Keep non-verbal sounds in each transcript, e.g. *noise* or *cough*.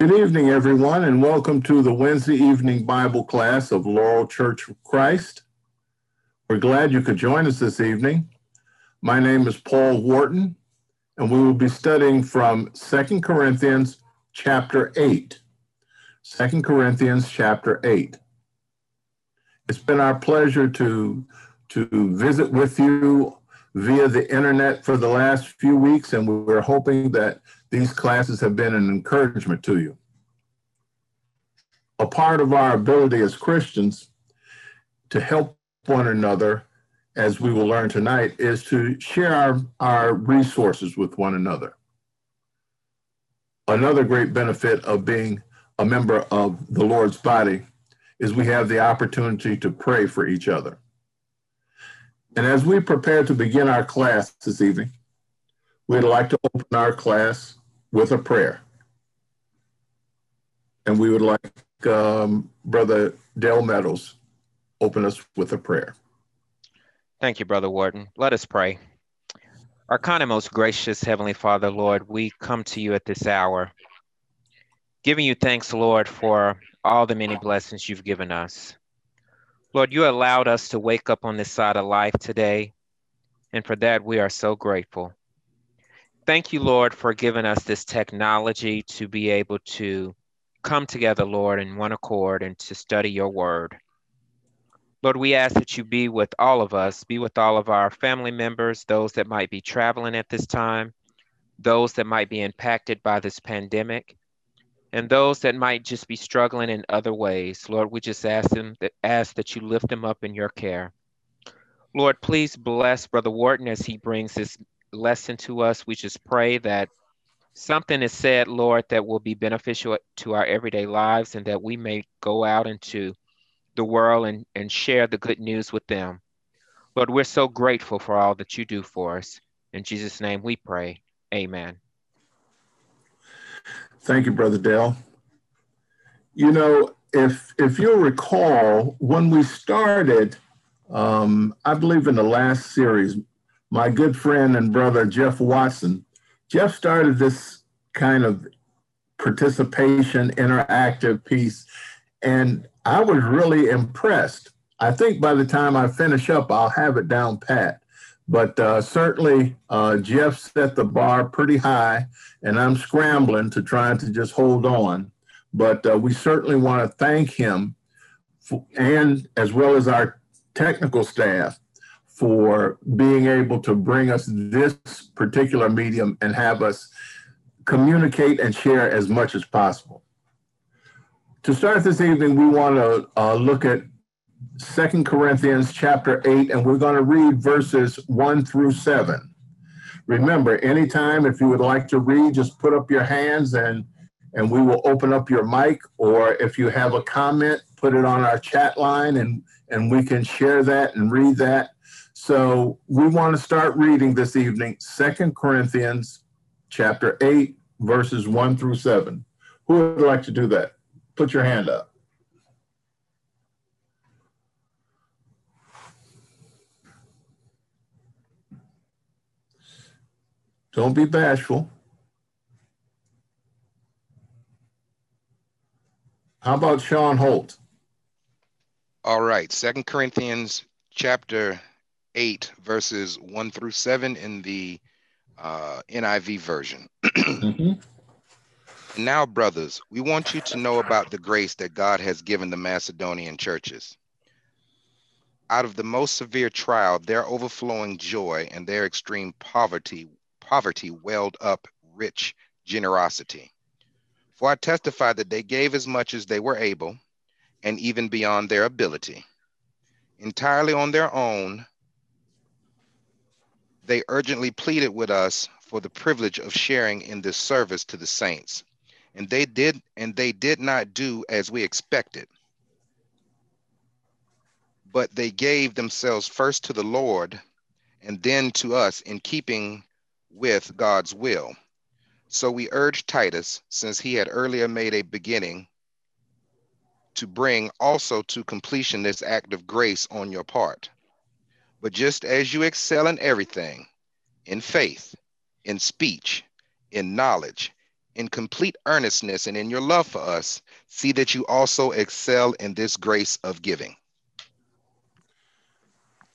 Good evening, everyone, and welcome to the Wednesday evening Bible class of Laurel Church of Christ. We're glad you could join us this evening. My name is Paul Wharton, and we will be studying from Second Corinthians chapter 8. 2 Corinthians chapter 8. It's been our pleasure to, to visit with you via the internet for the last few weeks, and we're hoping that these classes have been an encouragement to you. A part of our ability as Christians to help one another, as we will learn tonight, is to share our, our resources with one another. Another great benefit of being a member of the Lord's body is we have the opportunity to pray for each other. And as we prepare to begin our class this evening, we'd like to open our class with a prayer. And we would like um, Brother Dale Meadows open us with a prayer. Thank you, Brother Wharton. Let us pray. Our kind and most gracious Heavenly Father, Lord, we come to you at this hour, giving you thanks, Lord, for all the many blessings you've given us. Lord, you allowed us to wake up on this side of life today, and for that we are so grateful. Thank you, Lord, for giving us this technology to be able to come together, Lord, in one accord and to study your word. Lord, we ask that you be with all of us, be with all of our family members, those that might be traveling at this time, those that might be impacted by this pandemic, and those that might just be struggling in other ways. Lord, we just ask them that ask that you lift them up in your care. Lord, please bless Brother Wharton as he brings this lesson to us. We just pray that something is said, Lord, that will be beneficial to our everyday lives and that we may go out into the world and, and share the good news with them. Lord, we're so grateful for all that you do for us. In Jesus' name we pray. Amen. Thank you, Brother Dale. You know, if if you'll recall, when we started, um, I believe in the last series, my good friend and brother Jeff Watson, Jeff started this kind of participation, interactive piece, and I was really impressed. I think by the time I finish up, I'll have it down pat. But uh, certainly, uh, Jeff set the bar pretty high, and I'm scrambling to try to just hold on. But uh, we certainly want to thank him, for, and as well as our technical staff, for being able to bring us this particular medium and have us communicate and share as much as possible. To start this evening, we want to uh, look at Second Corinthians chapter 8, and we're going to read verses 1 through 7. Remember, anytime if you would like to read, just put up your hands and and we will open up your mic, or if you have a comment, put it on our chat line and, and we can share that and read that. So we want to start reading this evening, Second Corinthians chapter 8, verses 1 through 7. Who would like to do that? Put your hand up. Don't be bashful. How about Sean Holt? All right, Second Corinthians chapter 8, verses 1 through 7 in the uh, NIV version. *clears throat* mm-hmm. Now, brothers, we want you to know about the grace that God has given the Macedonian churches. Out of the most severe trial, their overflowing joy and their extreme poverty poverty welled up rich generosity. For I testify that they gave as much as they were able, and even beyond their ability. Entirely on their own, they urgently pleaded with us for the privilege of sharing in this service to the saints. And they did and they did not do as we expected. But they gave themselves first to the Lord and then to us in keeping with God's will. So we urge Titus, since he had earlier made a beginning, to bring also to completion this act of grace on your part. But just as you excel in everything, in faith, in speech, in knowledge, in complete earnestness and in your love for us, see that you also excel in this grace of giving.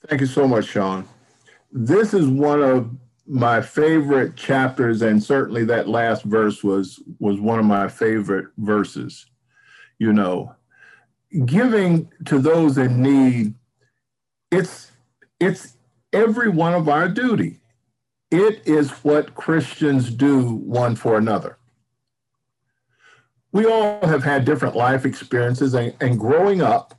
Thank you so much, Sean. This is one of my favorite chapters, and certainly that last verse was was one of my favorite verses. You know, giving to those in need, it's it's every one of our duty. It is what Christians do one for another. We all have had different life experiences, and, and growing up,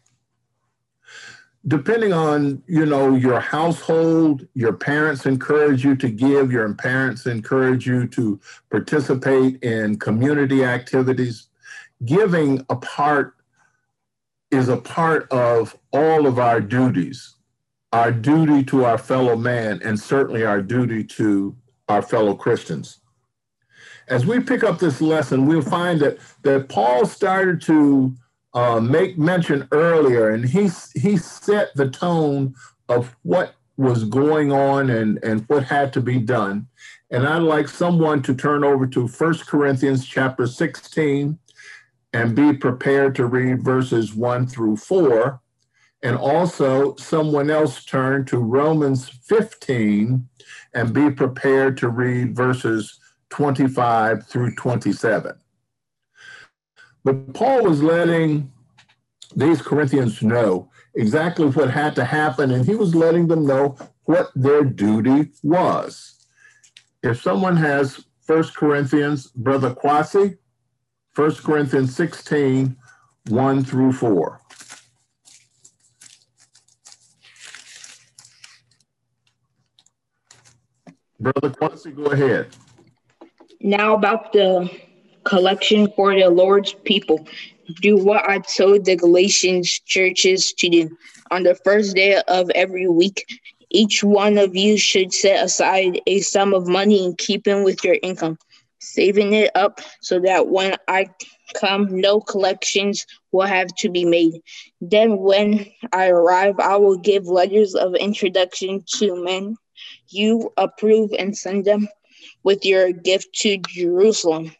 depending on you know your household your parents encourage you to give your parents encourage you to participate in community activities giving a part is a part of all of our duties our duty to our fellow man and certainly our duty to our fellow christians as we pick up this lesson we'll find that that paul started to uh, make mention earlier, and he he set the tone of what was going on and and what had to be done. And I'd like someone to turn over to First Corinthians chapter 16 and be prepared to read verses 1 through 4. And also, someone else turn to Romans 15 and be prepared to read verses 25 through 27. But Paul was letting these Corinthians know exactly what had to happen, and he was letting them know what their duty was. If someone has First Corinthians, Brother Kwasi, First Corinthians 16, 1 through 4. Brother Kwasi, go ahead. Now about the collection for the Lord's people. Do what I told the Galatians churches to do. On the first day of every week, each one of you should set aside a sum of money in keeping with your income, saving it up so that when I come, no collections will have to be made. Then, when I arrive, I will give letters of introduction to men you approve and send them with your gift to Jerusalem.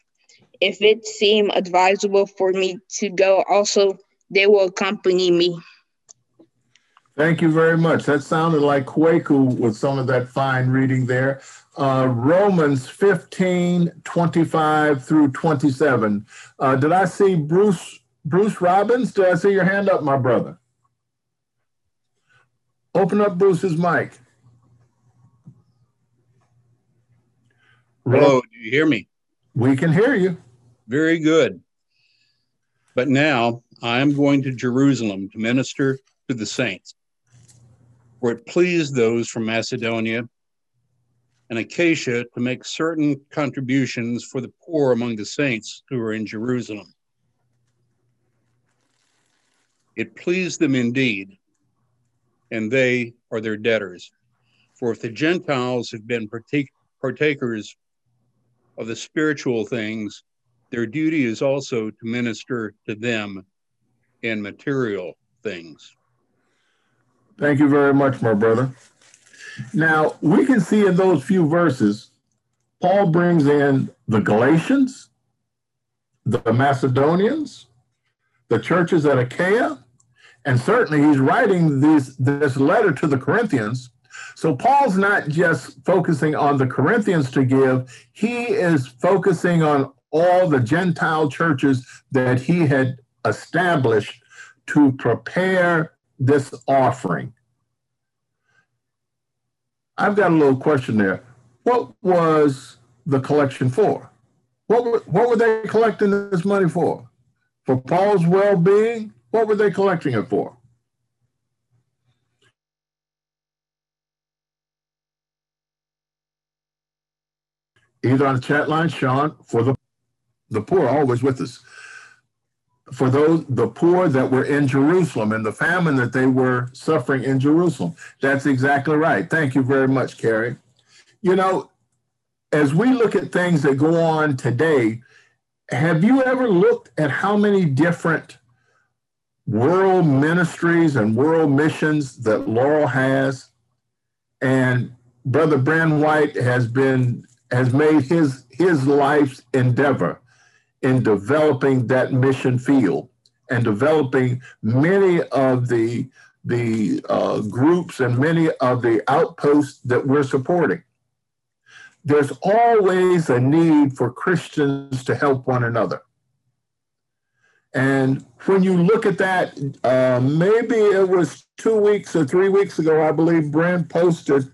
If it seem advisable for me to go, also they will accompany me. Thank you very much. That sounded like Kwaku with some of that fine reading there. Uh, Romans 15, 25 through 27. Uh, did I see Bruce Bruce Robbins? Did I see your hand up, my brother? Open up Bruce's mic. Hello, do you hear me? We can hear you. Very good. But now I am going to Jerusalem to minister to the saints. For it pleased those from Macedonia and Achaia to make certain contributions for the poor among the saints who are in Jerusalem. It pleased them indeed, and they are their debtors. For if the Gentiles have been partakers of the spiritual things, their duty is also to minister to them in material things. Thank you very much, my brother. Now, we can see in those few verses, Paul brings in the Galatians, the Macedonians, the churches at Achaia, and certainly he's writing these, this letter to the Corinthians. So Paul's not just focusing on the Corinthians to give, he is focusing on all the Gentile churches that he had established to prepare this offering. I've got a little question there. What was the collection for? What were, what were they collecting this money for? For Paul's well being? What were they collecting it for? Either on the chat line, Sean, for the the poor always with us. For those, the poor that were in Jerusalem and the famine that they were suffering in Jerusalem. That's exactly right. Thank you very much, Carrie. You know, as we look at things that go on today, have you ever looked at how many different world ministries and world missions that Laurel has? And Brother Brent White has been has made his his life's endeavor in developing that mission field and developing many of the the uh, groups and many of the outposts that we're supporting. There's always a need for Christians to help one another. And when you look at that, uh, maybe it was two weeks or three weeks ago, I believe Brent posted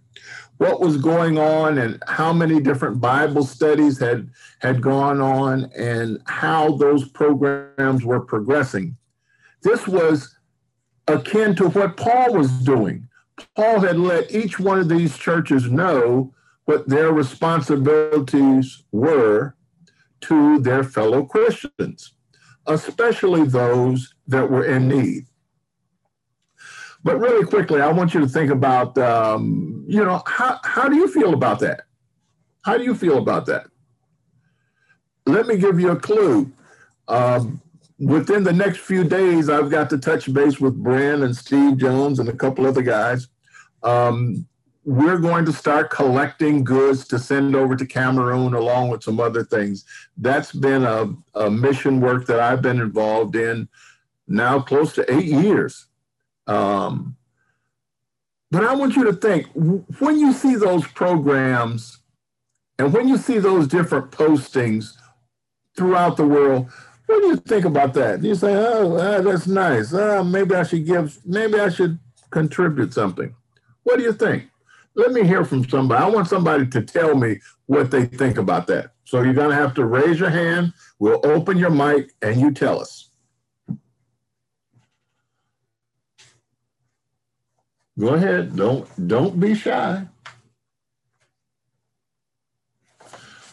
what was going on and how many different Bible studies had had gone on and how those programs were progressing. This was akin to what Paul was doing. Paul had let each one of these churches know what their responsibilities were to their fellow Christians, especially those that were in need. But really quickly, I want you to think about, um, you know, how, how do you feel about that? How do you feel about that? Let me give you a clue. Um, within the next few days, I've got to touch base with Brent and Steve Jones and a couple other guys. Um, we're going to start collecting goods to send over to Cameroon along with some other things. That's been a, a mission work that I've been involved in now close to eight years. Um, but I want you to think when you see those programs and when you see those different postings throughout the world, what do you think about that? You say, oh, ah, that's nice. Uh, maybe I should give, maybe I should contribute something. What do you think? Let me hear from somebody. I want somebody to tell me what they think about that. So you're going to have to raise your hand. We'll open your mic and you tell us. Go ahead. Don't don't be shy.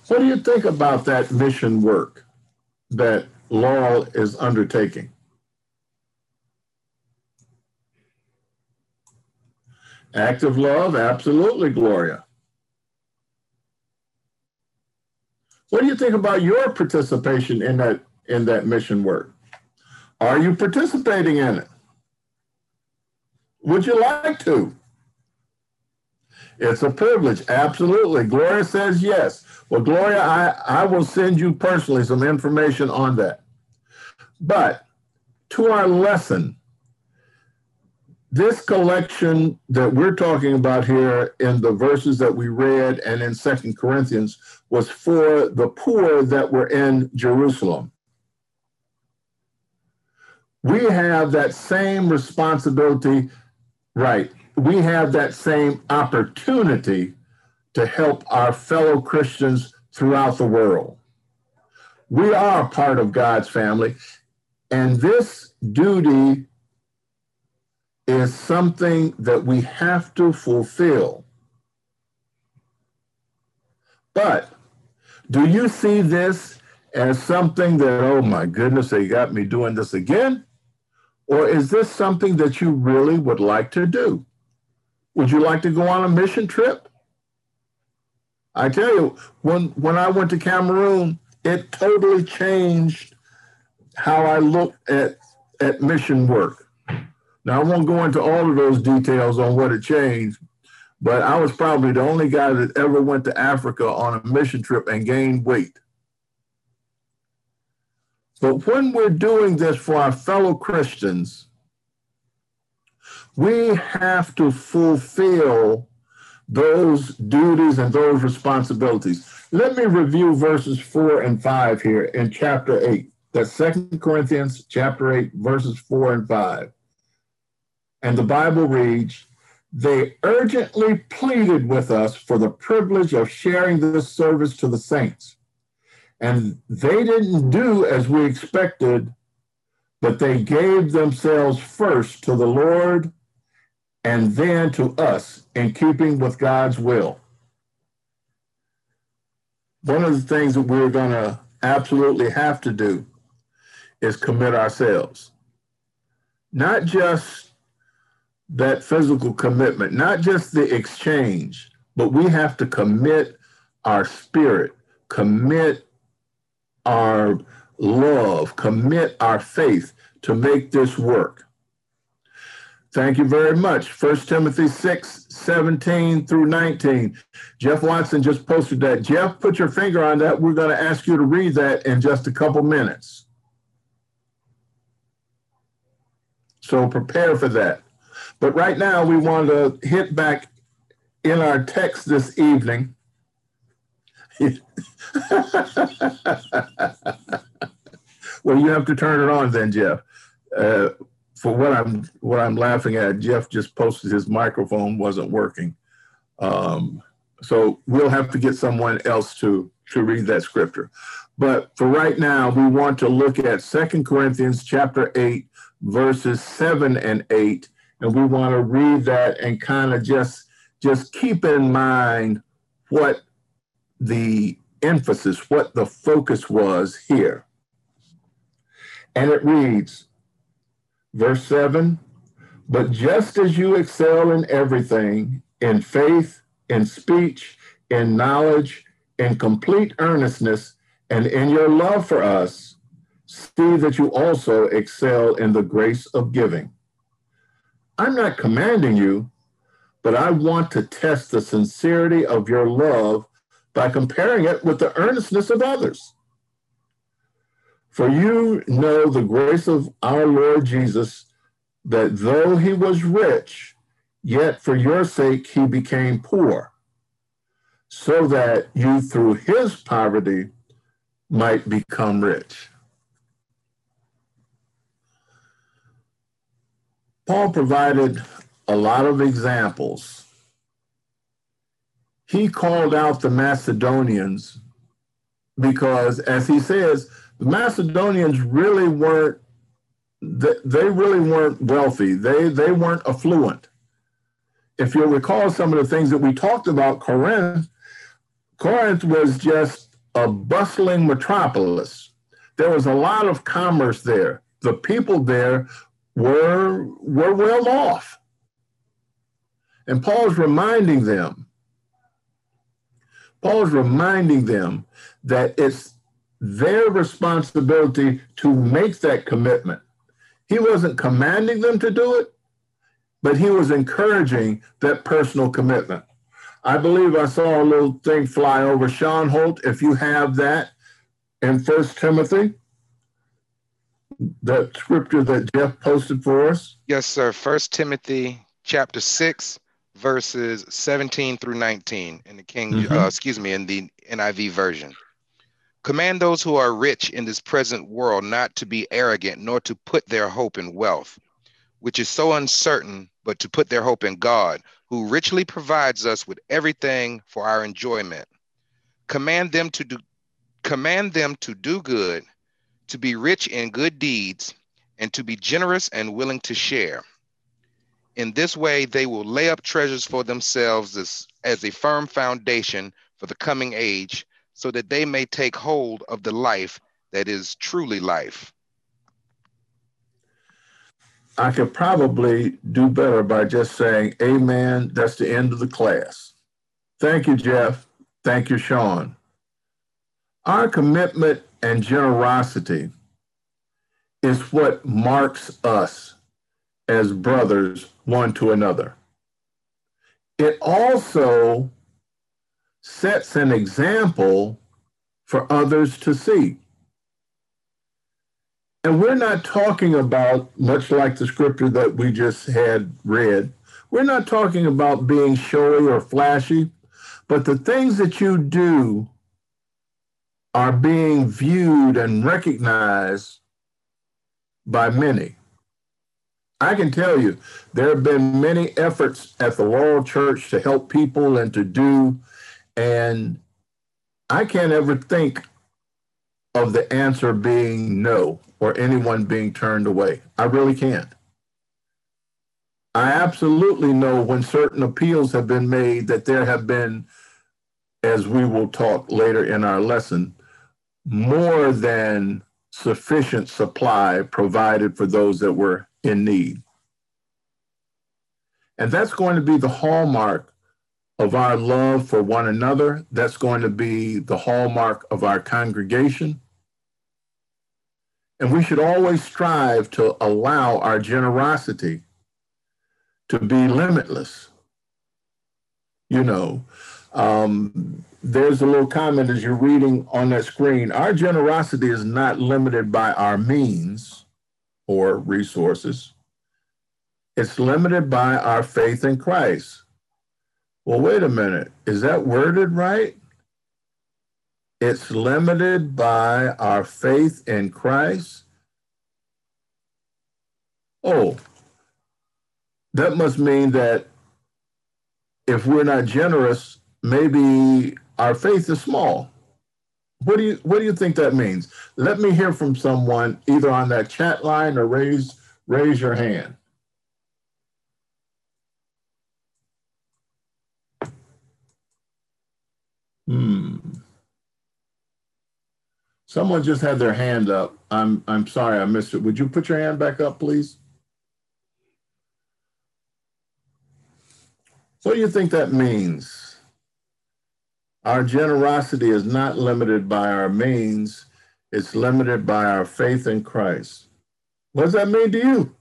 What do you think about that mission work that Laurel is undertaking? Active love, absolutely, Gloria. What do you think about your participation in that in that mission work? Are you participating in it? Would you like to? It's a privilege, absolutely. Gloria says yes. Well, Gloria, I, I will send you personally some information on that. But to our lesson, this collection that we're talking about here in the verses that we read and in Second Corinthians was for the poor that were in Jerusalem. We have that same responsibility, right? We have that same opportunity to help our fellow Christians throughout the world. We are part of God's family, and this duty is something that we have to fulfill. But do you see this as something that, oh my goodness, they got me doing this again? Or is this something that you really would like to do? Would you like to go on a mission trip? I tell you, when, when I went to Cameroon, it totally changed how I looked at, at mission work. Now, I won't go into all of those details on what it changed, but I was probably the only guy that ever went to Africa on a mission trip and gained weight. But when we're doing this for our fellow Christians, we have to fulfill those duties and those responsibilities. Let me review verses four and five here in chapter eight. That's Second Corinthians chapter eight, verses four and five. And the Bible reads, they urgently pleaded with us for the privilege of sharing this service to the saints. And they didn't do as we expected, but they gave themselves first to the Lord and then to us in keeping with God's will. One of the things that we're going to absolutely have to do is commit ourselves, not just that physical commitment, not just the exchange, but we have to commit our spirit, commit our love, commit our faith to make this work. Thank you very much. First Timothy 6, 17 through 19. Jeff Watson just posted that. Jeff, put your finger on that. We're going to ask you to read that in just a couple minutes. So prepare for that. But right now, we want to hit back in our text this evening. *laughs* well, you have to turn it on then, Jeff. Uh, for what I'm what I'm laughing at, Jeff just posted his microphone wasn't working. Um, so we'll have to get someone else to to read that scripture. But for right now, we want to look at Second Corinthians chapter 8, verses 7 and 8. And we want to read that and kind of just just keep in mind what the emphasis, what the focus was here. And it reads, Verse 7 But just as you excel in everything, in faith, in speech, in knowledge, in complete earnestness, and in your love for us, see that you also excel in the grace of giving. I'm not commanding you, but I want to test the sincerity of your love by comparing it with the earnestness of others. For you know the grace of our Lord Jesus, that though he was rich, yet for your sake he became poor, so that you through his poverty might become rich. Paul provided a lot of examples. He called out the Macedonians because, as he says, the Macedonians really weren't they really weren't wealthy. They they weren't affluent. If you'll recall some of the things that we talked about, Corinth, Corinth was just a bustling metropolis. There was a lot of commerce there. The people there were were well off. And Paul's reminding them, Paul's reminding them that it's their responsibility to make that commitment. He wasn't commanding them to do it, but he was encouraging that personal commitment. I believe I saw a little thing fly over Sean Holt. If you have that in First Timothy, that scripture that Jeff posted for us. Yes, sir. First Timothy chapter six, verses 17 through 19 in the King, mm-hmm. uh, excuse me, in the NIV version. Command those who are rich in this present world not to be arrogant, nor to put their hope in wealth, which is so uncertain, but to put their hope in God, who richly provides us with everything for our enjoyment. Command them to do command them to do good, to be rich in good deeds, and to be generous and willing to share. In this way, they will lay up treasures for themselves as, as a firm foundation for the coming age so that they may take hold of the life that is truly life. I could probably do better by just saying, Amen. That's the end of the class. Thank you, Jeff. Thank you, Sean. Our commitment and generosity is what marks us as brothers one to another. It also sets an example for others to see. And we're not talking about, much like the scripture that we just had read, we're not talking about being showy or flashy, but the things that you do are being viewed and recognized by many. I can tell you, there have been many efforts at the Laurel Church to help people and to do and I can't ever think of the answer being no or anyone being turned away. I really can't. I absolutely know when certain appeals have been made that there have been, as we will talk later in our lesson, more than sufficient supply provided for those that were in need. And that's going to be the hallmark of our love for one another. That's going to be the hallmark of our congregation. And we should always strive to allow our generosity to be limitless. You know, um, there's a little comment as you're reading on that screen. Our generosity is not limited by our means or resources. It's limited by our faith in Christ. Well, wait a minute. Is that worded right? It's limited by our faith in Christ. Oh, that must mean that if we're not generous, maybe our faith is small. What do you what do you think that means? Let me hear from someone either on that chat line or raise raise your hand. Hmm. Someone just had their hand up. I'm I'm sorry I missed it. Would you put your hand back up, please? What do you think that means? Our generosity is not limited by our means, it's limited by our faith in Christ. What does that mean to you?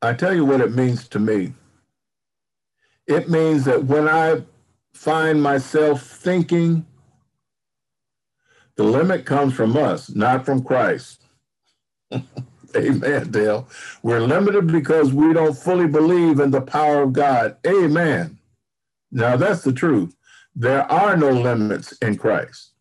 I tell you what it means to me. It means that when I find myself thinking, the limit comes from us, not from Christ. *laughs* Amen, Dale. We're limited because we don't fully believe in the power of God. Amen. Now, that's the truth. There are no limits in Christ.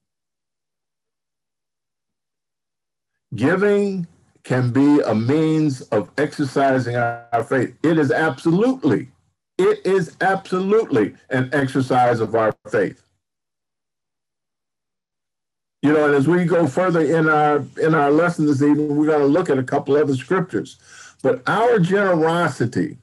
Giving can be a means of exercising our faith. It is absolutely it is absolutely an exercise of our faith. You know, and as we go further in our in our lesson this evening, we're going to look at a couple other scriptures. But our generosity,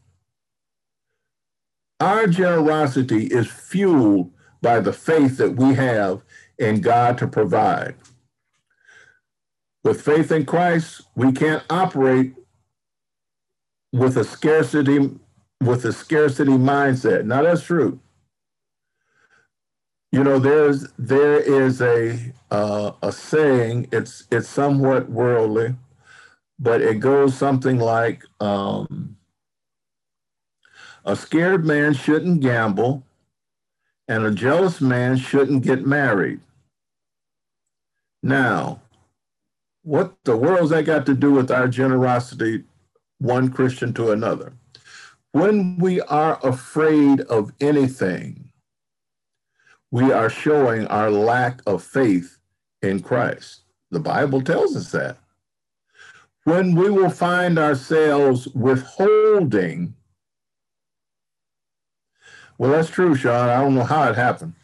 our generosity is fueled by the faith that we have in God to provide. With faith in Christ, we can't operate with a scarcity with a scarcity mindset. Now that's true. You know, there's there is a uh, a saying. It's it's somewhat worldly, but it goes something like, um, "A scared man shouldn't gamble, and a jealous man shouldn't get married." Now, what the world's that got to do with our generosity, one Christian to another? When we are afraid of anything, we are showing our lack of faith in Christ. The Bible tells us that. When we will find ourselves withholding, well, that's true, Sean. I don't know how it happened.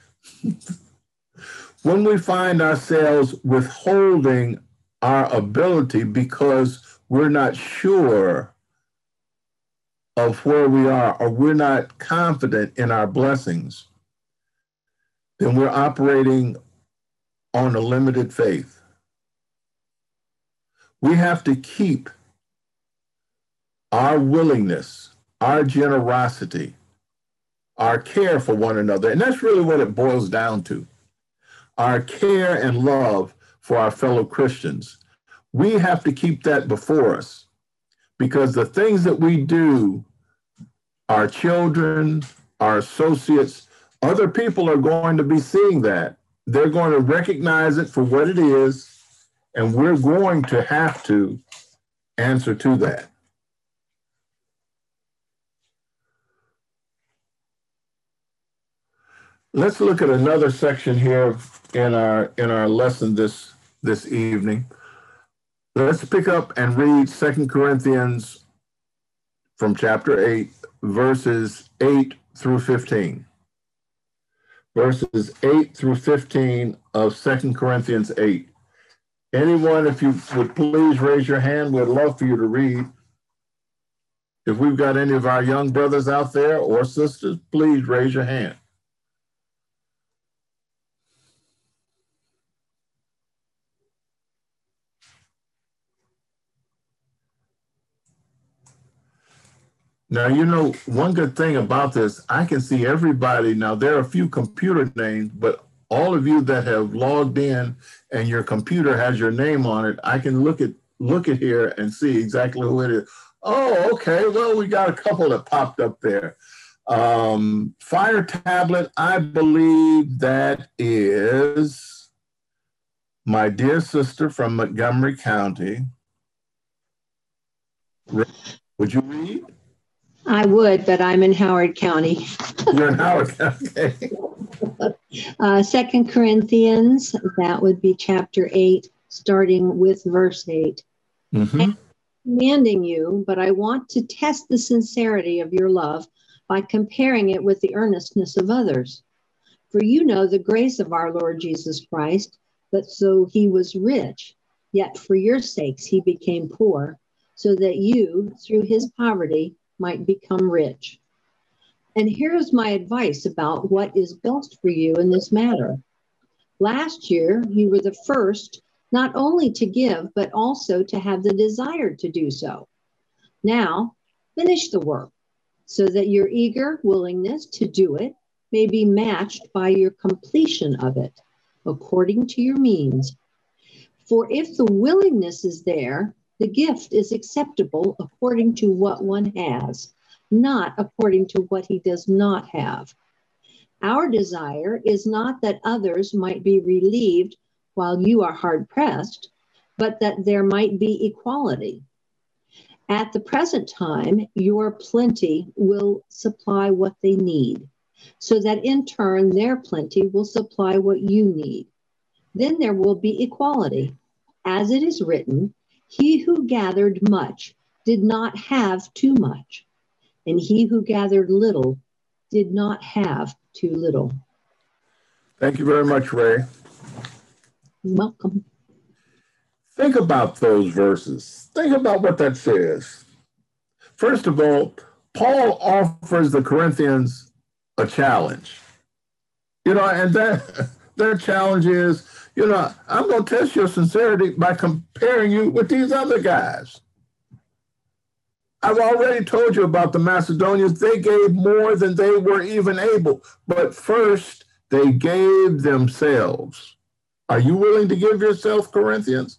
*laughs* when we find ourselves withholding our ability because we're not sure of where we are or we're not confident in our blessings, then we're operating on a limited faith. We have to keep our willingness, our generosity, our care for one another. And that's really what it boils down to our care and love for our fellow Christians. We have to keep that before us because the things that we do, our children, our associates, other people are going to be seeing that. They're going to recognize it for what it is, and we're going to have to answer to that. Let's look at another section here in our in our lesson this this evening. Let's pick up and read Second Corinthians from chapter 8, verses 8 through 15. Verses 8 through 15 of Second Corinthians 8. Anyone, if you would please raise your hand, we'd love for you to read. If we've got any of our young brothers out there or sisters, please raise your hand. Now, you know, one good thing about this, I can see everybody. Now, there are a few computer names, but all of you that have logged in and your computer has your name on it, I can look at look at here and see exactly who it is. Oh, okay. Well, we got a couple that popped up there. Um, fire tablet, I believe that is my dear sister from Montgomery County. Would you read? I would, but I'm in Howard County. You're in Howard County. *laughs* *laughs* uh, Second Corinthians, that would be chapter 8, starting with verse 8. Mm-hmm. commanding you, but I want to test the sincerity of your love by comparing it with the earnestness of others. For you know the grace of our Lord Jesus Christ, that so he was rich, yet for your sakes he became poor, so that you, through his poverty, might become rich. And here's my advice about what is best for you in this matter. Last year, you were the first not only to give, but also to have the desire to do so. Now, finish the work so that your eager willingness to do it may be matched by your completion of it according to your means. For if the willingness is there, the gift is acceptable according to what one has, not according to what he does not have. Our desire is not that others might be relieved while you are hard pressed, but that there might be equality. At the present time, your plenty will supply what they need, so that in turn their plenty will supply what you need. Then there will be equality. As it is written, he who gathered much did not have too much, and he who gathered little did not have too little. Thank you very much, Ray. Welcome. Think about those verses. Think about what that says. First of all, Paul offers the Corinthians a challenge. You know, and that their challenge is you know, I'm going to test your sincerity by comparing you with these other guys. I've already told you about the Macedonians. They gave more than they were even able. But first, they gave themselves. Are you willing to give yourself, Corinthians?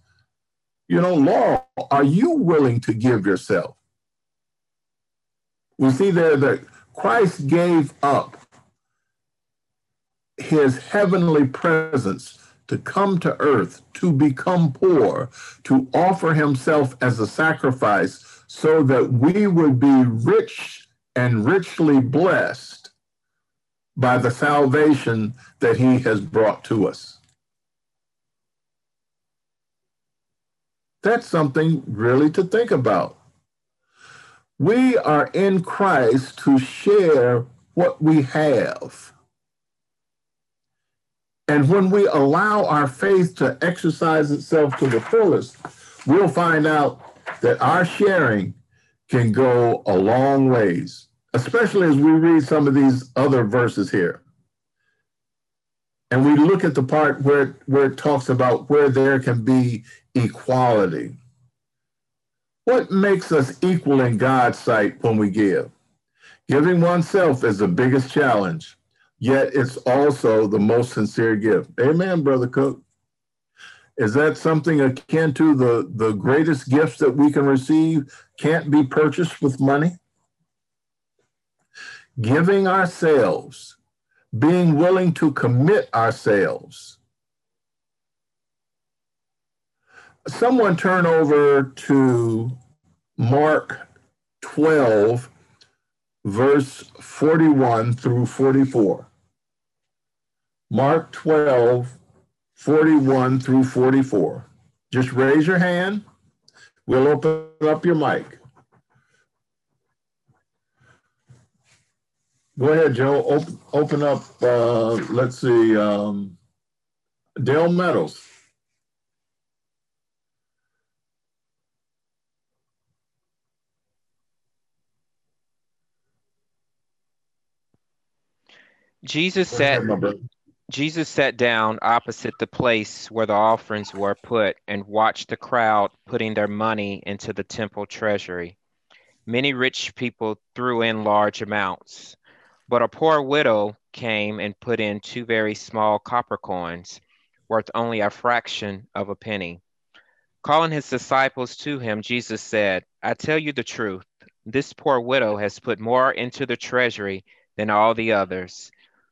You know, Law, are you willing to give yourself? We see there that Christ gave up his heavenly presence to come to earth, to become poor, to offer himself as a sacrifice so that we would be rich and richly blessed by the salvation that he has brought to us. That's something really to think about. We are in Christ to share what we have. And when we allow our faith to exercise itself to the fullest, we'll find out that our sharing can go a long ways, especially as we read some of these other verses here. And we look at the part where, where it talks about where there can be equality. What makes us equal in God's sight when we give? Giving oneself is the biggest challenge yet it's also the most sincere gift. Amen, Brother Cook. Is that something akin to the, the greatest gifts that we can receive can't be purchased with money? Giving ourselves, being willing to commit ourselves. Someone turn over to Mark 12, verse 41 through 44. Mark 12, 41 through 44. Just raise your hand. We'll open up your mic. Go ahead, Joe. Open, open up, uh, let's see, um, Dale Meadows. Jesus sat Jesus sat down opposite the place where the offerings were put and watched the crowd putting their money into the temple treasury. Many rich people threw in large amounts, but a poor widow came and put in two very small copper coins, worth only a fraction of a penny. Calling his disciples to him, Jesus said, I tell you the truth. This poor widow has put more into the treasury than all the others.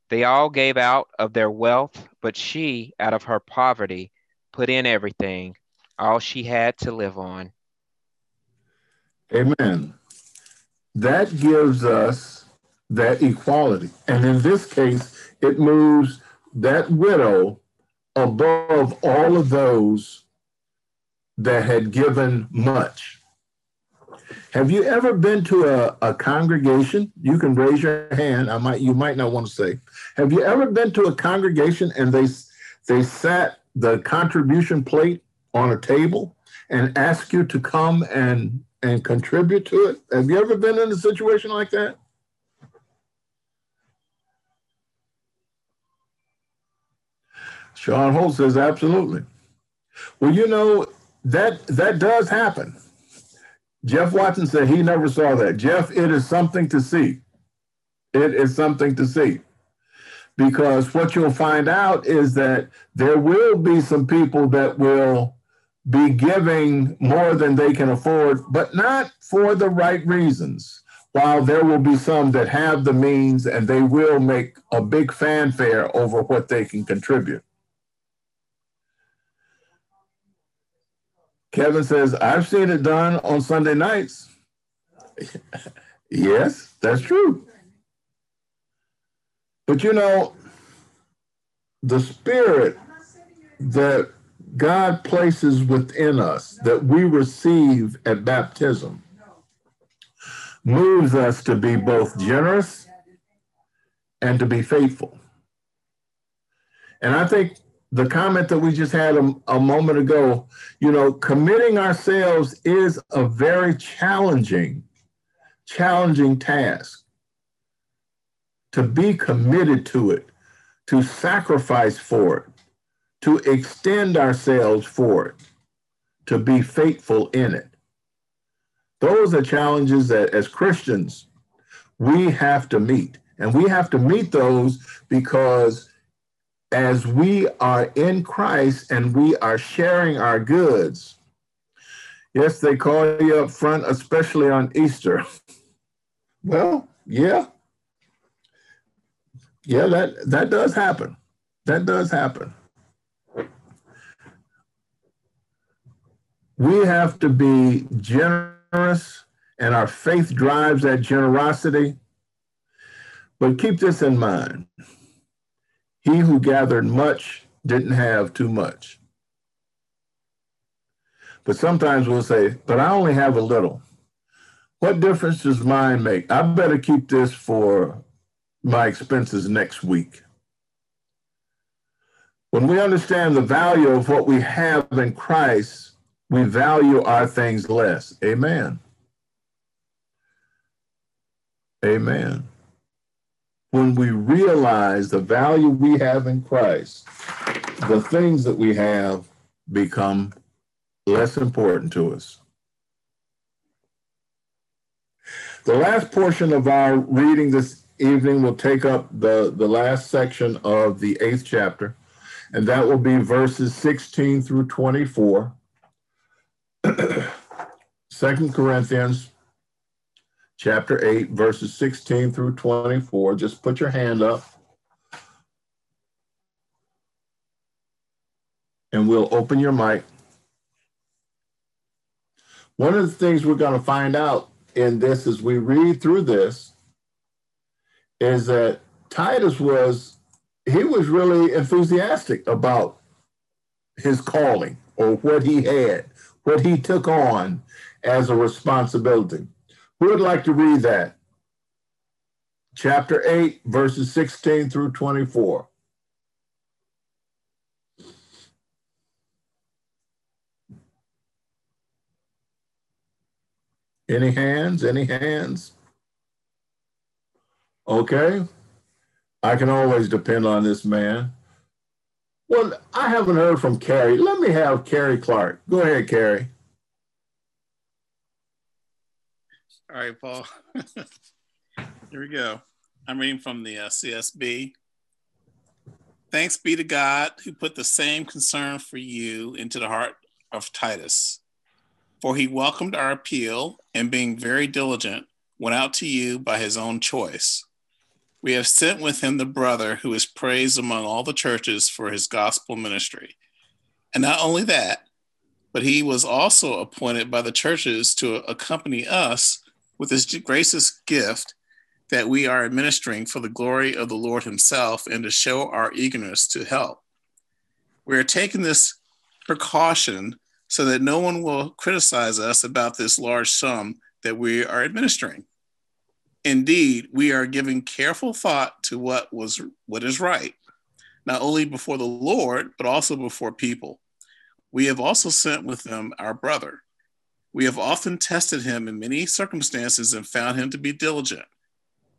They all gave out of their wealth, but she, out of her poverty, put in everything, all she had to live on. Amen. That gives us that equality. And in this case, it moves that widow above all of those that had given much. Have you ever been to a, a congregation? You can raise your hand. I might you might not want to say. Have you ever been to a congregation and they they sat the contribution plate on a table and asked you to come and and contribute to it? Have you ever been in a situation like that? Sean Holt says absolutely. Well, you know that that does happen. Jeff Watson said he never saw that. Jeff, it is something to see. It is something to see. Because what you'll find out is that there will be some people that will be giving more than they can afford, but not for the right reasons. While there will be some that have the means and they will make a big fanfare over what they can contribute. Kevin says, I've seen it done on Sunday nights. yes, that's true. But you know, the spirit that God places within us, that we receive at baptism, moves us to be both generous and to be faithful. And I think the comment that we just had a, a, moment ago, you know, committing ourselves is a very challenging, challenging task. To be committed to it, to sacrifice for it, to extend ourselves for it, to be faithful in it. Those are challenges that as Christians, we have to meet. And we have to meet those because as we are in Christ and we are sharing our goods, yes, they call you up front, especially on Easter. *laughs* well, yeah. Yeah, that, that does happen. That does happen. We have to be generous, and our faith drives that generosity. But keep this in mind he who gathered much didn't have too much. But sometimes we'll say, but I only have a little. What difference does mine make? I better keep this for my expenses next week. When we understand the value of what we have in Christ, we value our things less. Amen. Amen when we realize the value we have in Christ, the things that we have become less important to us. The last portion of our reading this evening will take up the, the last section of the eighth chapter, and that will be verses 16 through 24. *clears throat* Second Corinthians chapter 8, verses 16 through 24. Just put your hand up. And we'll open your mic. One of the things we're going to find out in this as we read through this is that Titus was, he was really enthusiastic about his calling or what he had, what he took on as a responsibility. Who would like to read that? Chapter 8, verses 16 through 24. Any hands? Any hands? Okay. I can always depend on this man. Well, I haven't heard from Carrie. Let me have Carrie Clark. Go ahead, Carrie. All right, Paul. *laughs* Here we go. I'm reading from the uh, CSB. Thanks be to God who put the same concern for you into the heart of Titus. For he welcomed our appeal and, being very diligent, went out to you by his own choice. We have sent with him the brother who is praised among all the churches for his gospel ministry. And not only that, but he was also appointed by the churches to accompany us with this gracious gift that we are administering for the glory of the Lord Himself and to show our eagerness to help. We are taking this precaution so that no one will criticize us about this large sum that we are administering. Indeed, we are giving careful thought to what was what is right, not only before the Lord, but also before people. We have also sent with them our brother we have often tested him in many circumstances and found him to be diligent,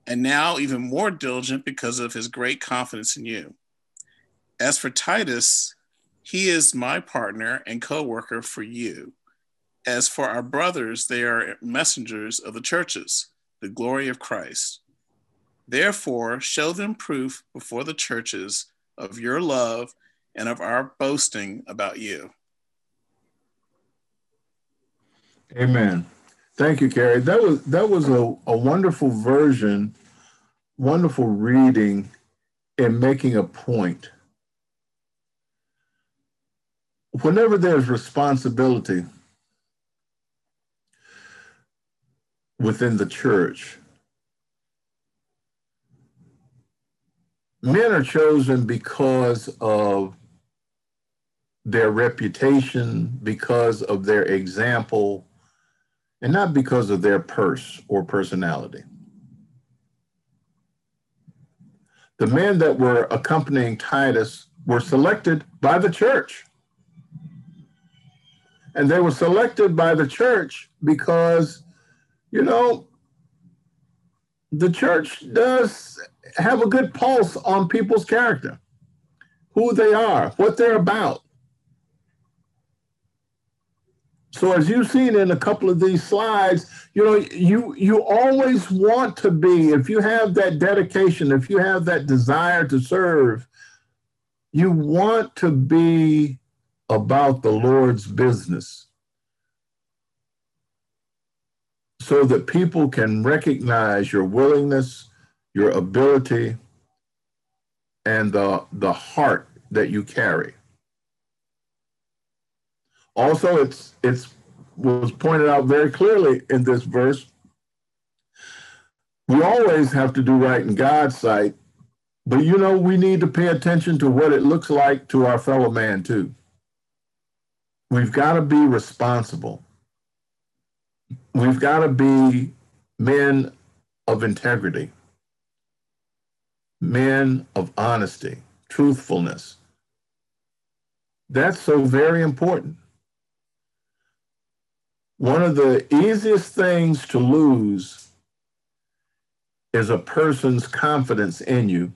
and now even more diligent because of his great confidence in you. As for Titus, he is my partner and co worker for you. As for our brothers, they are messengers of the churches, the glory of Christ. Therefore, show them proof before the churches of your love and of our boasting about you. Amen. Thank you, Carrie. That was that was a, a wonderful version, wonderful reading and making a point. Whenever there's responsibility within the church, men are chosen because of their reputation, because of their example, and not because of their purse or personality. The men that were accompanying Titus were selected by the church. And they were selected by the church because, you know, the church does have a good pulse on people's character, who they are, what they're about. So as you've seen in a couple of these slides, you know, you you always want to be, if you have that dedication, if you have that desire to serve, you want to be about the Lord's business. So that people can recognize your willingness, your ability, and the, the heart that you carry. Also, it's it's was pointed out very clearly in this verse. We always have to do right in God's sight, but you know, we need to pay attention to what it looks like to our fellow man too. We've got to be responsible. We've got to be men of integrity, men of honesty, truthfulness. That's so very important. One of the easiest things to lose is a person's confidence in you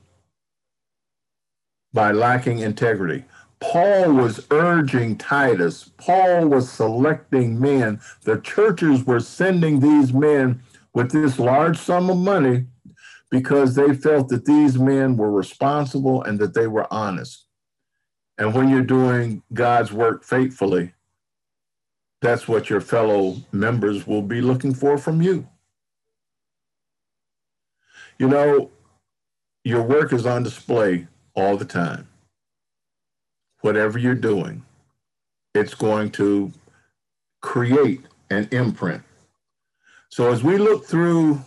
by lacking integrity. Paul was urging Titus, Paul was selecting men. The churches were sending these men with this large sum of money because they felt that these men were responsible and that they were honest. And when you're doing God's work faithfully, that's what your fellow members will be looking for from you. You know, your work is on display all the time. Whatever you're doing, it's going to create an imprint. So as we look through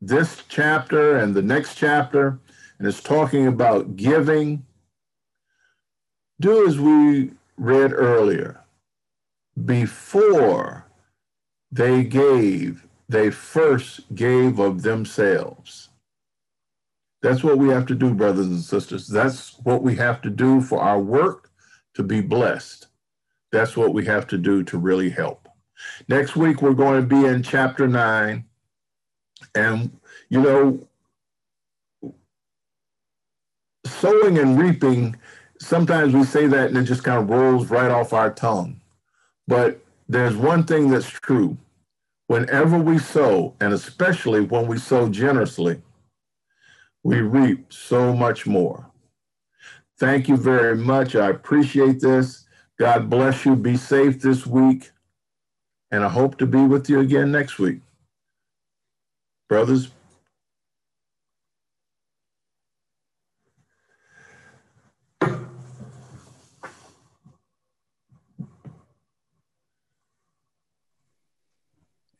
this chapter and the next chapter, and it's talking about giving, do as we read earlier before they gave, they first gave of themselves. That's what we have to do, brothers and sisters. That's what we have to do for our work to be blessed. That's what we have to do to really help. Next week, we're going to be in chapter nine. And, you know, sowing and reaping, sometimes we say that and it just kind of rolls right off our tongue. But there's one thing that's true. Whenever we sow, and especially when we sow generously, we reap so much more. Thank you very much. I appreciate this. God bless you. Be safe this week. And I hope to be with you again next week. Brothers,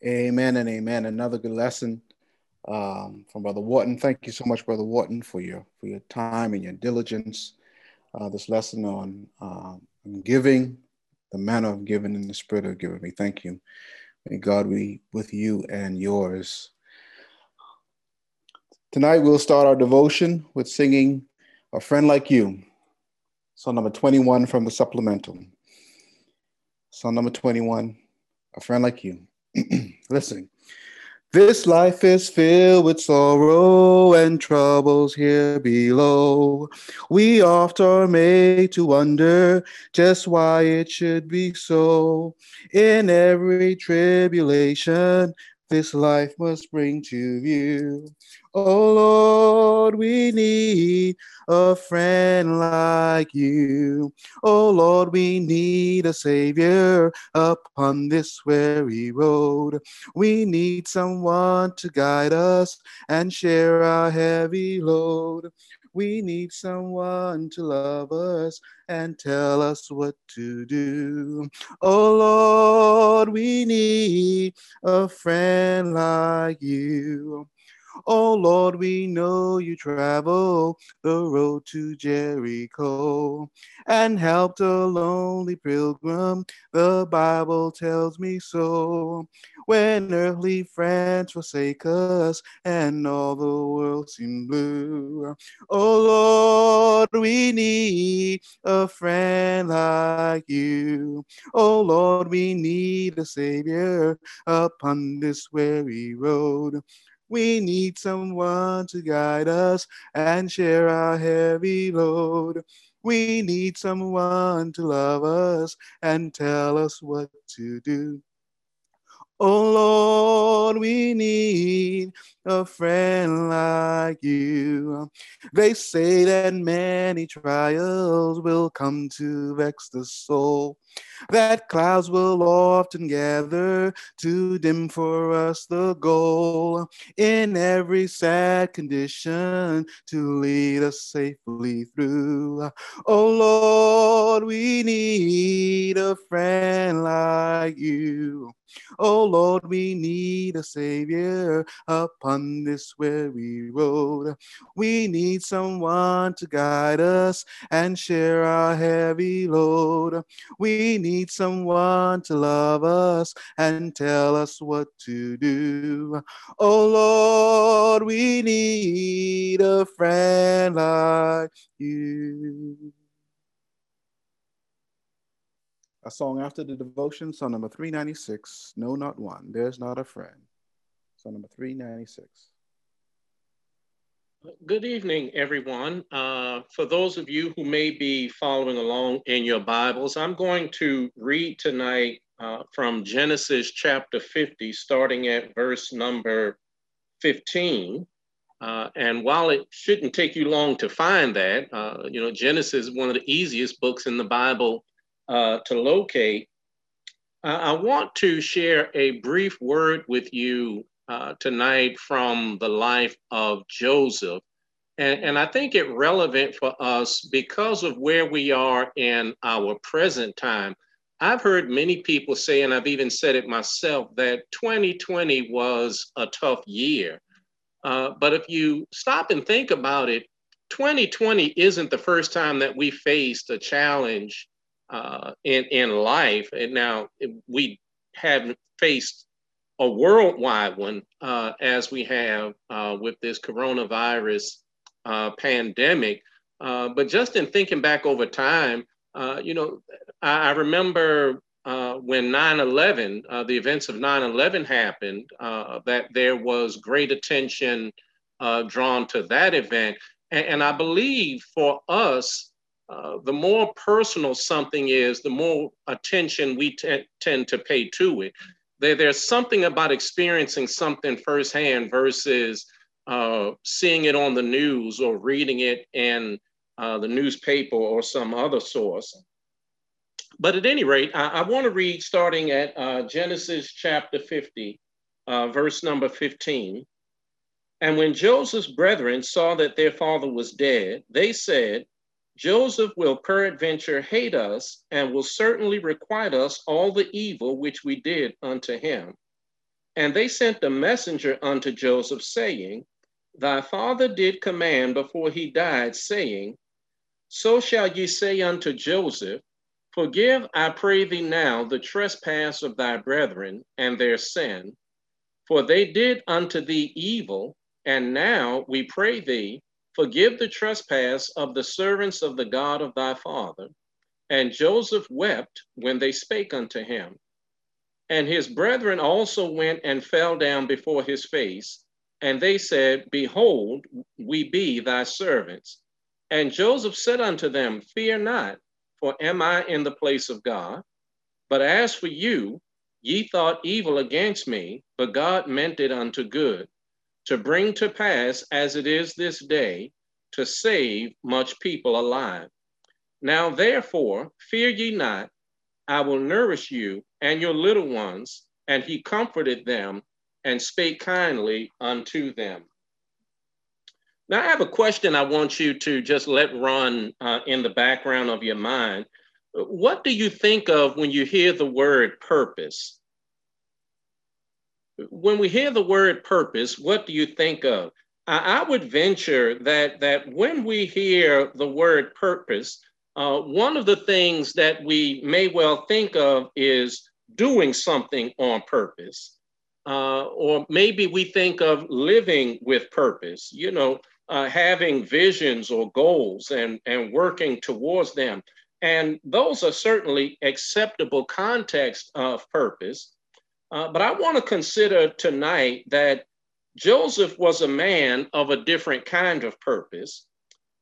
Amen and amen. Another good lesson um, from Brother Wharton. Thank you so much, Brother Wharton, for your for your time and your diligence. Uh, this lesson on, um, giving, the manner of giving in the spirit of giving. We thank you. May God be with you and yours. Tonight we'll start our devotion with singing "A Friend Like You," song number twenty-one from the supplemental. Song number twenty-one, "A Friend Like You." *clears throat* Listen. This life is filled with sorrow and troubles here below. We oft are made to wonder just why it should be so. In every tribulation, this life must bring to view. Oh Lord, we need a friend like you. Oh Lord, we need a Savior upon this weary road. We need someone to guide us and share our heavy load. We need someone to love us and tell us what to do. Oh Lord, we need a friend like you. Oh Lord, we know you travel the road to Jericho and helped a lonely pilgrim. The Bible tells me so. When earthly friends forsake us and all the world seems blue. Oh Lord, we need a friend like you. Oh Lord, we need a Savior upon this weary road. We need someone to guide us and share our heavy load. We need someone to love us and tell us what to do. Oh Lord, we need a friend like you. They say that many trials will come to vex the soul, that clouds will often gather to dim for us the goal in every sad condition to lead us safely through. Oh Lord, we need a friend like you. Oh Lord, we need a Savior upon this weary road. We need someone to guide us and share our heavy load. We need someone to love us and tell us what to do. Oh Lord, we need a friend like you. A song after the devotion, song number 396, No Not One, There's Not a Friend. Song number 396. Good evening, everyone. Uh, for those of you who may be following along in your Bibles, I'm going to read tonight uh, from Genesis chapter 50, starting at verse number 15. Uh, and while it shouldn't take you long to find that, uh, you know, Genesis is one of the easiest books in the Bible uh, to locate, I want to share a brief word with you uh, tonight from the life of Joseph. And, and I think it relevant for us because of where we are in our present time. I've heard many people say, and I've even said it myself, that 2020 was a tough year. Uh, but if you stop and think about it, 2020 isn't the first time that we faced a challenge uh, in in life. And now we haven't faced a worldwide one uh, as we have uh, with this coronavirus uh, pandemic. Uh, but just in thinking back over time, uh, you know, I, I remember when 9/11, the events of 9/11 happened, that there was great attention drawn to that event. And, and I believe for us, uh, the more personal something is, the more attention we t- tend to pay to it. There, there's something about experiencing something firsthand versus uh, seeing it on the news or reading it in uh, the newspaper or some other source. But at any rate, I, I want to read starting at uh, Genesis chapter 50, uh, verse number 15. And when Joseph's brethren saw that their father was dead, they said, Joseph will peradventure hate us and will certainly requite us all the evil which we did unto him. And they sent a messenger unto Joseph, saying, Thy father did command before he died, saying, So shall ye say unto Joseph, Forgive, I pray thee now, the trespass of thy brethren and their sin, for they did unto thee evil, and now we pray thee, forgive the trespass of the servants of the God of thy father. And Joseph wept when they spake unto him. And his brethren also went and fell down before his face. And they said, Behold, we be thy servants. And Joseph said unto them, Fear not for am I in the place of God? But as for you, ye thought evil against me, but God meant it unto good, to bring to pass as it is this day, to save much people alive. Now therefore, fear ye not, I will nourish you and your little ones. And he comforted them and spake kindly unto them. Now, I have a question I want you to just let run uh, in the background of your mind. What do you think of when you hear the word purpose? When we hear the word purpose, what do you think of? I, I would venture that, that when we hear the word purpose, uh, one of the things that we may well think of is doing something on purpose. Uh, or maybe we think of living with purpose. You know, uh, having visions or goals and, and working towards them. And those are certainly acceptable context of purpose. Uh, but I want to consider tonight that Joseph was a man of a different kind of purpose.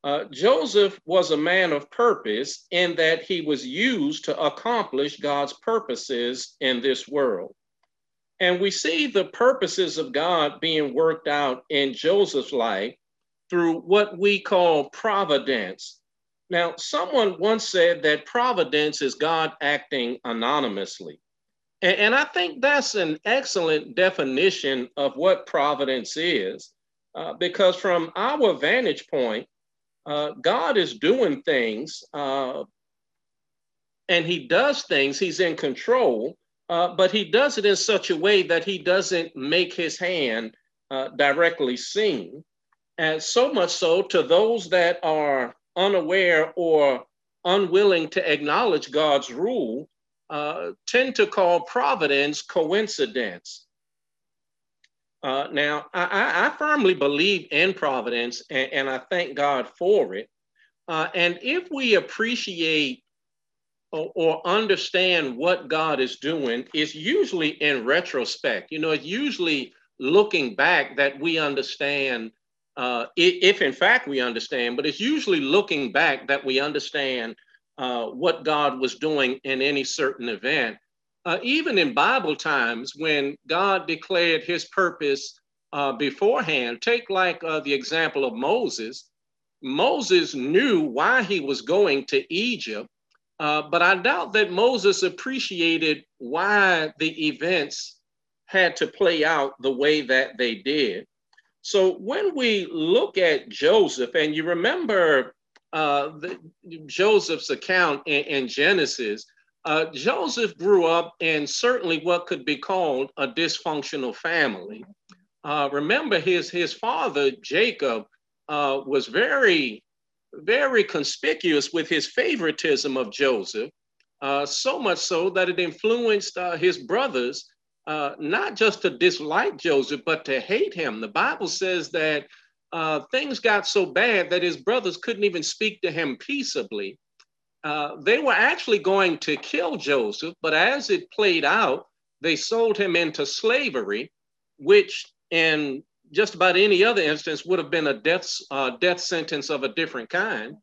Uh, Joseph was a man of purpose in that he was used to accomplish God's purposes in this world. And we see the purposes of God being worked out in Joseph's life through what we call providence. Now, someone once said that providence is God acting anonymously. And, and I think that's an excellent definition of what providence is, uh, because from our vantage point, uh, God is doing things uh, and he does things, he's in control, uh, but he does it in such a way that he doesn't make his hand uh, directly seen. And so much so to those that are unaware or unwilling to acknowledge God's rule, uh, tend to call providence coincidence. Uh, now, I, I, firmly believe in providence and, and I thank God for it. Uh, and if we appreciate or, or, understand what God is doing, it's usually in retrospect. You know, it's usually looking back that we understand uh, if in fact we understand, but it's usually looking back that we understand uh, what God was doing in any certain event. Uh, even in Bible times, when God declared his purpose uh, beforehand, take like uh, the example of Moses. Moses knew why he was going to Egypt, uh, but I doubt that Moses appreciated why the events had to play out the way that they did. So when we look at Joseph, and you remember uh, the, Joseph's account in, in Genesis, uh, Joseph grew up in certainly what could be called a dysfunctional family. Uh, remember, his, his father, Jacob, uh, was very, very conspicuous with his favoritism of Joseph, uh, so much so that it influenced uh, his brothers not just to dislike Joseph, but to hate him. The Bible says that uh, things got so bad that his brothers couldn't even speak to him peaceably. Uh, they were actually going to kill Joseph, but as it played out, they sold him into slavery, which in just about any other instance would have been a death, uh, death sentence of a different kind.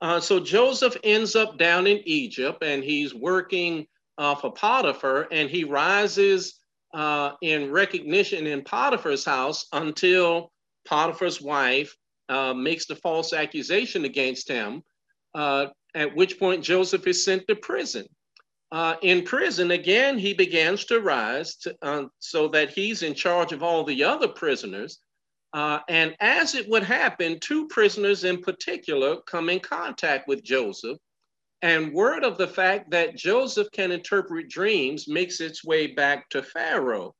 Uh, so Joseph ends up down in Egypt and he's working uh, for Potiphar, and he rises uh, in recognition in Potiphar's house until Potiphar's wife uh, makes the false accusation against him, uh, at which point Joseph is sent to prison. Uh, in prison, again, he begins to rise to, uh, so that he's in charge of all the other prisoners. Uh, and as it would happen, two prisoners in particular come in contact with Joseph. And word of the fact that Joseph can interpret dreams makes its way back to Pharaoh.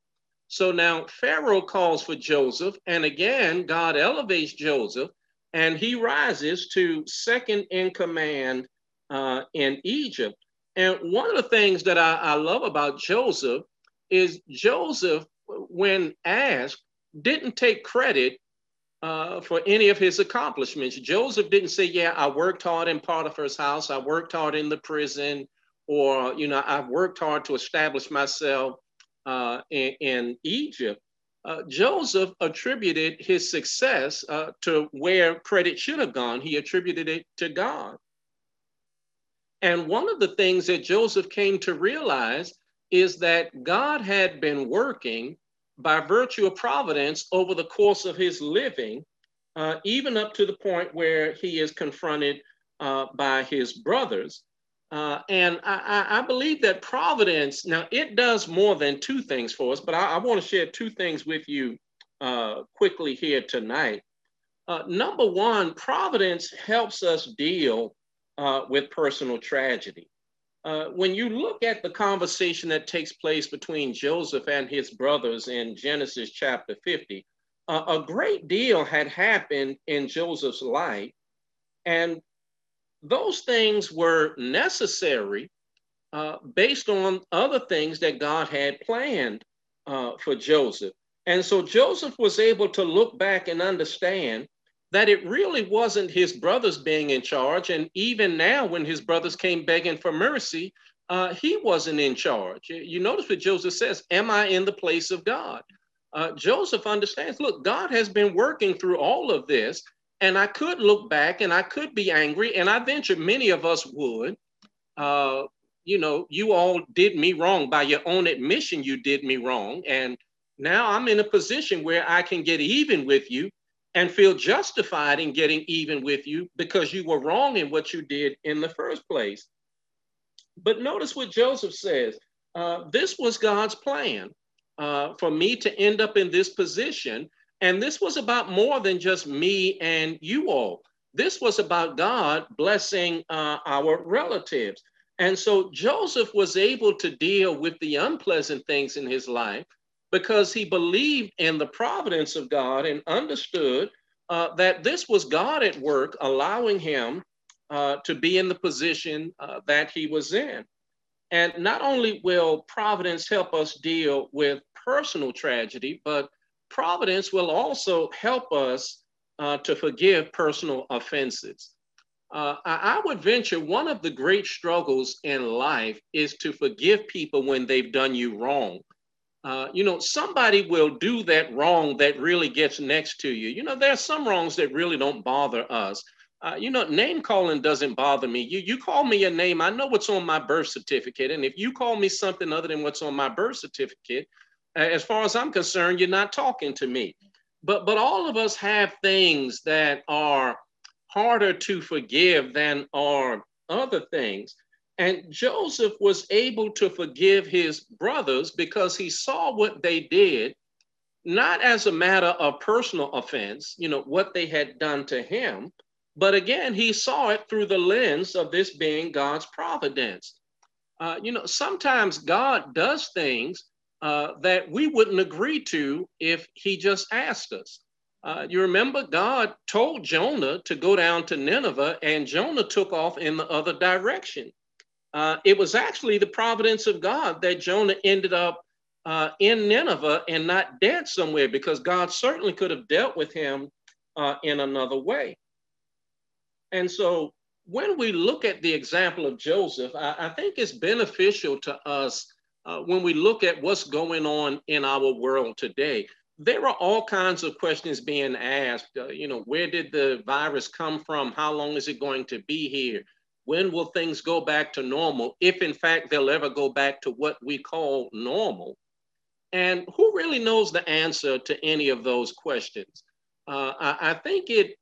So now Pharaoh calls for Joseph, and again, God elevates Joseph, and he rises to second in command uh, in Egypt. And one of the things that I, I love about Joseph is Joseph, when asked, didn't take credit uh, for any of his accomplishments. Joseph didn't say, Yeah, I worked hard in Potiphar's house, I worked hard in the prison, or, you know, I've worked hard to establish myself uh, in, in, Egypt. Uh, Joseph attributed his success uh, to where credit should have gone. He attributed it to God. And one of the things that Joseph came to realize is that God had been working by virtue of providence over the course of his living, uh, even up to the point where he is confronted uh, by his brothers. Uh, and I, I, believe that providence, now it does more than two things for us, but I, I want to share two things with you uh, quickly here tonight. Uh, number one, providence helps us deal uh, with personal tragedy. Uh, when you look at the conversation that takes place between Joseph and his brothers in Genesis chapter 50, uh, a great deal had happened in Joseph's life. And those things were necessary uh, based on other things that God had planned uh, for Joseph. And so Joseph was able to look back and understand that it really wasn't his brothers being in charge. And even now, when his brothers came begging for mercy, uh, he wasn't in charge. You notice what Joseph says Am I in the place of God? Uh, Joseph understands look, God has been working through all of this. And I could look back and I could be angry. And I venture many of us would. Uh, you know, you all did me wrong by your own admission, you did me wrong. And now I'm in a position where I can get even with you and feel justified in getting even with you because you were wrong in what you did in the first place. But notice what Joseph says uh, this was God's plan uh, for me to end up in this position. And this was about more than just me and you all. This was about God blessing uh, our relatives. And so Joseph was able to deal with the unpleasant things in his life because he believed in the providence of God and understood uh, that this was God at work, allowing him uh, to be in the position uh, that he was in. And not only will providence help us deal with personal tragedy, but providence will also help us uh, to forgive personal offenses. Uh, I, I would venture one of the great struggles in life is to forgive people when they've done you wrong. Uh, you know, somebody will do that wrong that really gets next to you. You know, there are some wrongs that really don't bother us. Uh, you know, name calling doesn't bother me. You you call me a name, I know what's on my birth certificate, and if you call me something other than what's on my birth certificate, as far as I'm concerned, you're not talking to me. But but all of us have things that are harder to forgive than are other things. And Joseph was able to forgive his brothers because he saw what they did, not as a matter of personal offense, you know, what they had done to him, but again, he saw it through the lens of this being God's providence. Uh, you know, sometimes God does things uh, that we wouldn't agree to if he just asked us. Uh, you remember God told Jonah to go down to Nineveh, and Jonah took off in the other direction. Uh, it was actually the providence of God that Jonah ended up uh, in Nineveh and not dead somewhere because God certainly could have dealt with him uh, in another way. And so when we look at the example of Joseph, I, I think it's beneficial to us uh, when we look at what's going on in our world today. There are all kinds of questions being asked. Uh, you know, where did the virus come from? How long is it going to be here? When will things go back to normal, if in fact they'll ever go back to what we call normal? And who really knows the answer to any of those questions? Uh, I, I, think it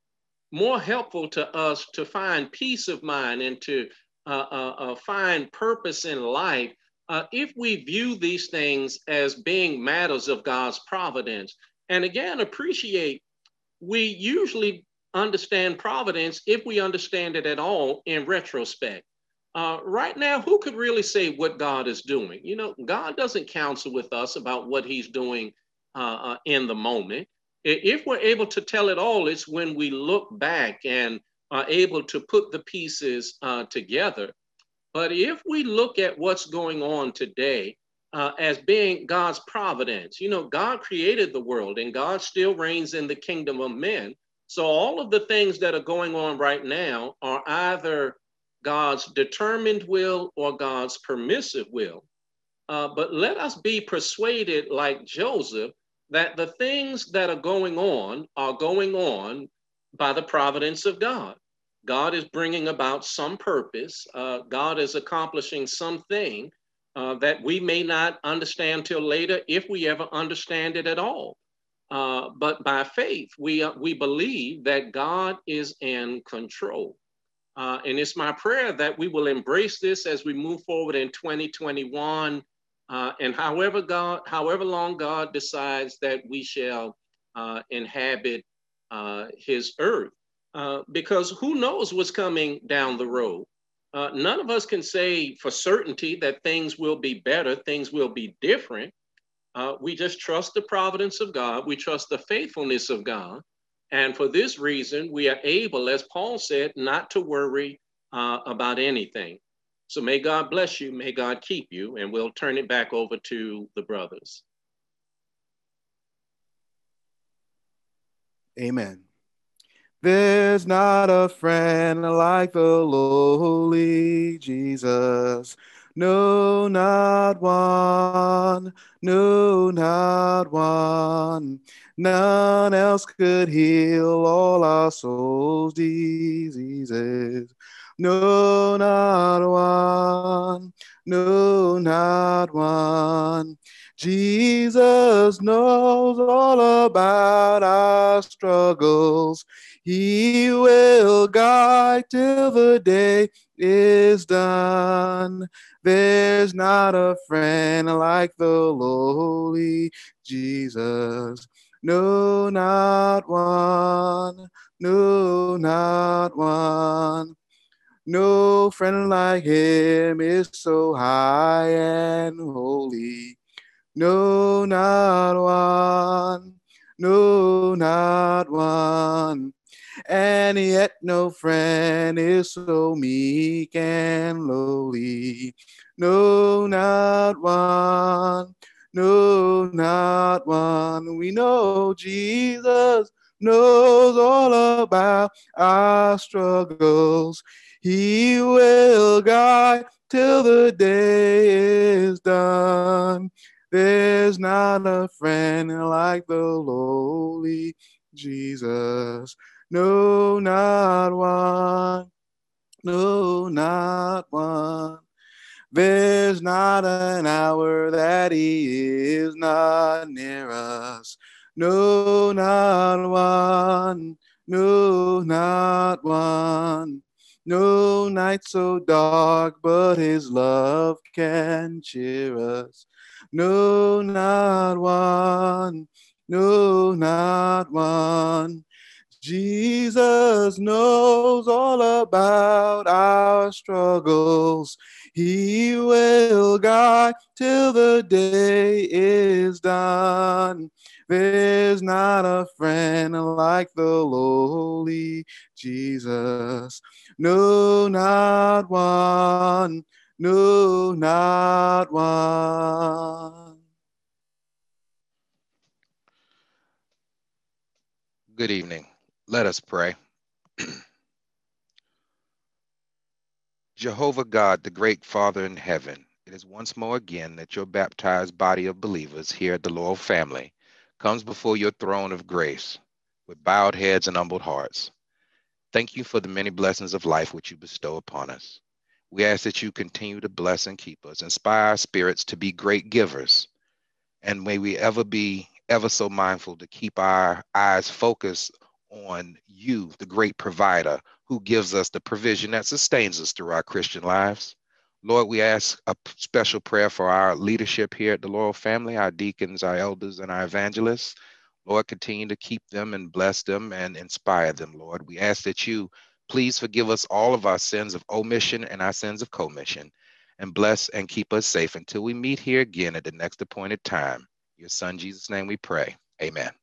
more helpful to us to find peace of mind and to uh, uh, uh, find purpose in life uh, if we view these things as being matters of God's providence. And again, appreciate we usually understand providence if we understand it at all in retrospect. Uh, right now, who could really say what God is doing? You know, God doesn't counsel with us about what He's doing uh, uh, in the moment. If we're able to tell it all, it's when we look back and are able to put the pieces uh, together. But if we look at what's going on today uh, as being God's providence, you know, God created the world and God still reigns in the kingdom of men. So all of the things that are going on right now are either God's determined will or God's permissive will. Uh, but let us be persuaded, like Joseph, that the things that are going on are going on by the providence of God. God is bringing about some purpose. Uh, God is accomplishing something uh, that we may not understand till later, if we ever understand it at all. Uh, but by faith, we, uh, we believe that God is in control. Uh, and it's my prayer that we will embrace this as we move forward in 2021. Uh, and however God, however long God decides that we shall inhabit his earth. Uh, because who knows what's coming down the road. Uh, none of us can say for certainty that things will be better, things will be different. Uh, we just trust the providence of God, we trust the faithfulness of God. And for this reason, we are able, as Paul said, not to worry uh, about anything. So may God bless you, may God keep you, and we'll turn it back over to the brothers. Amen. There's not a friend like the lowly Jesus. No, not one. No, not one. None else could heal all our souls' diseases. No, not one. No, not one. Jesus knows all about our struggles. He will guide till the day is done. There's not a friend like the lowly Jesus. No, not one. No, not one. No friend like him is so high and holy. No, not one. No, not one and yet no friend is so meek and lowly. No, not one. No, not one. We know Jesus knows all about our struggles. He will guide till the day is done. There's not a friend like the lowly Jesus. No, not one. No, not one. There's not an hour that he is not near us. No, not one. No, not one. No night so dark, but his love can cheer us. No, not one. No, not one. Jesus knows all about our struggles. He will guide till the day is done. There's not a friend like the lowly Jesus. No, not one. No, not one. Good evening. Let us pray. *clears throat* Jehovah God, the great Father in heaven, it is once more again that your baptized body of believers here at the Laurel family comes before your throne of grace with bowed heads and humbled hearts. Thank you for the many blessings of life which you bestow upon us. We ask that you continue to bless and keep us, inspire our spirits to be great givers, and may we ever be ever so mindful to keep our eyes focused on you, the great provider, who gives us the provision that sustains us through our Christian lives. Lord, we ask a special prayer for our leadership here at the Laurel family, our deacons, our elders, and our evangelists. Lord, continue to keep them and bless them and inspire them, Lord. We ask that you please forgive us all of our sins of omission and our sins of commission, and bless and keep us safe until we meet here again at the next appointed time. Your son, Jesus' name we pray. Amen.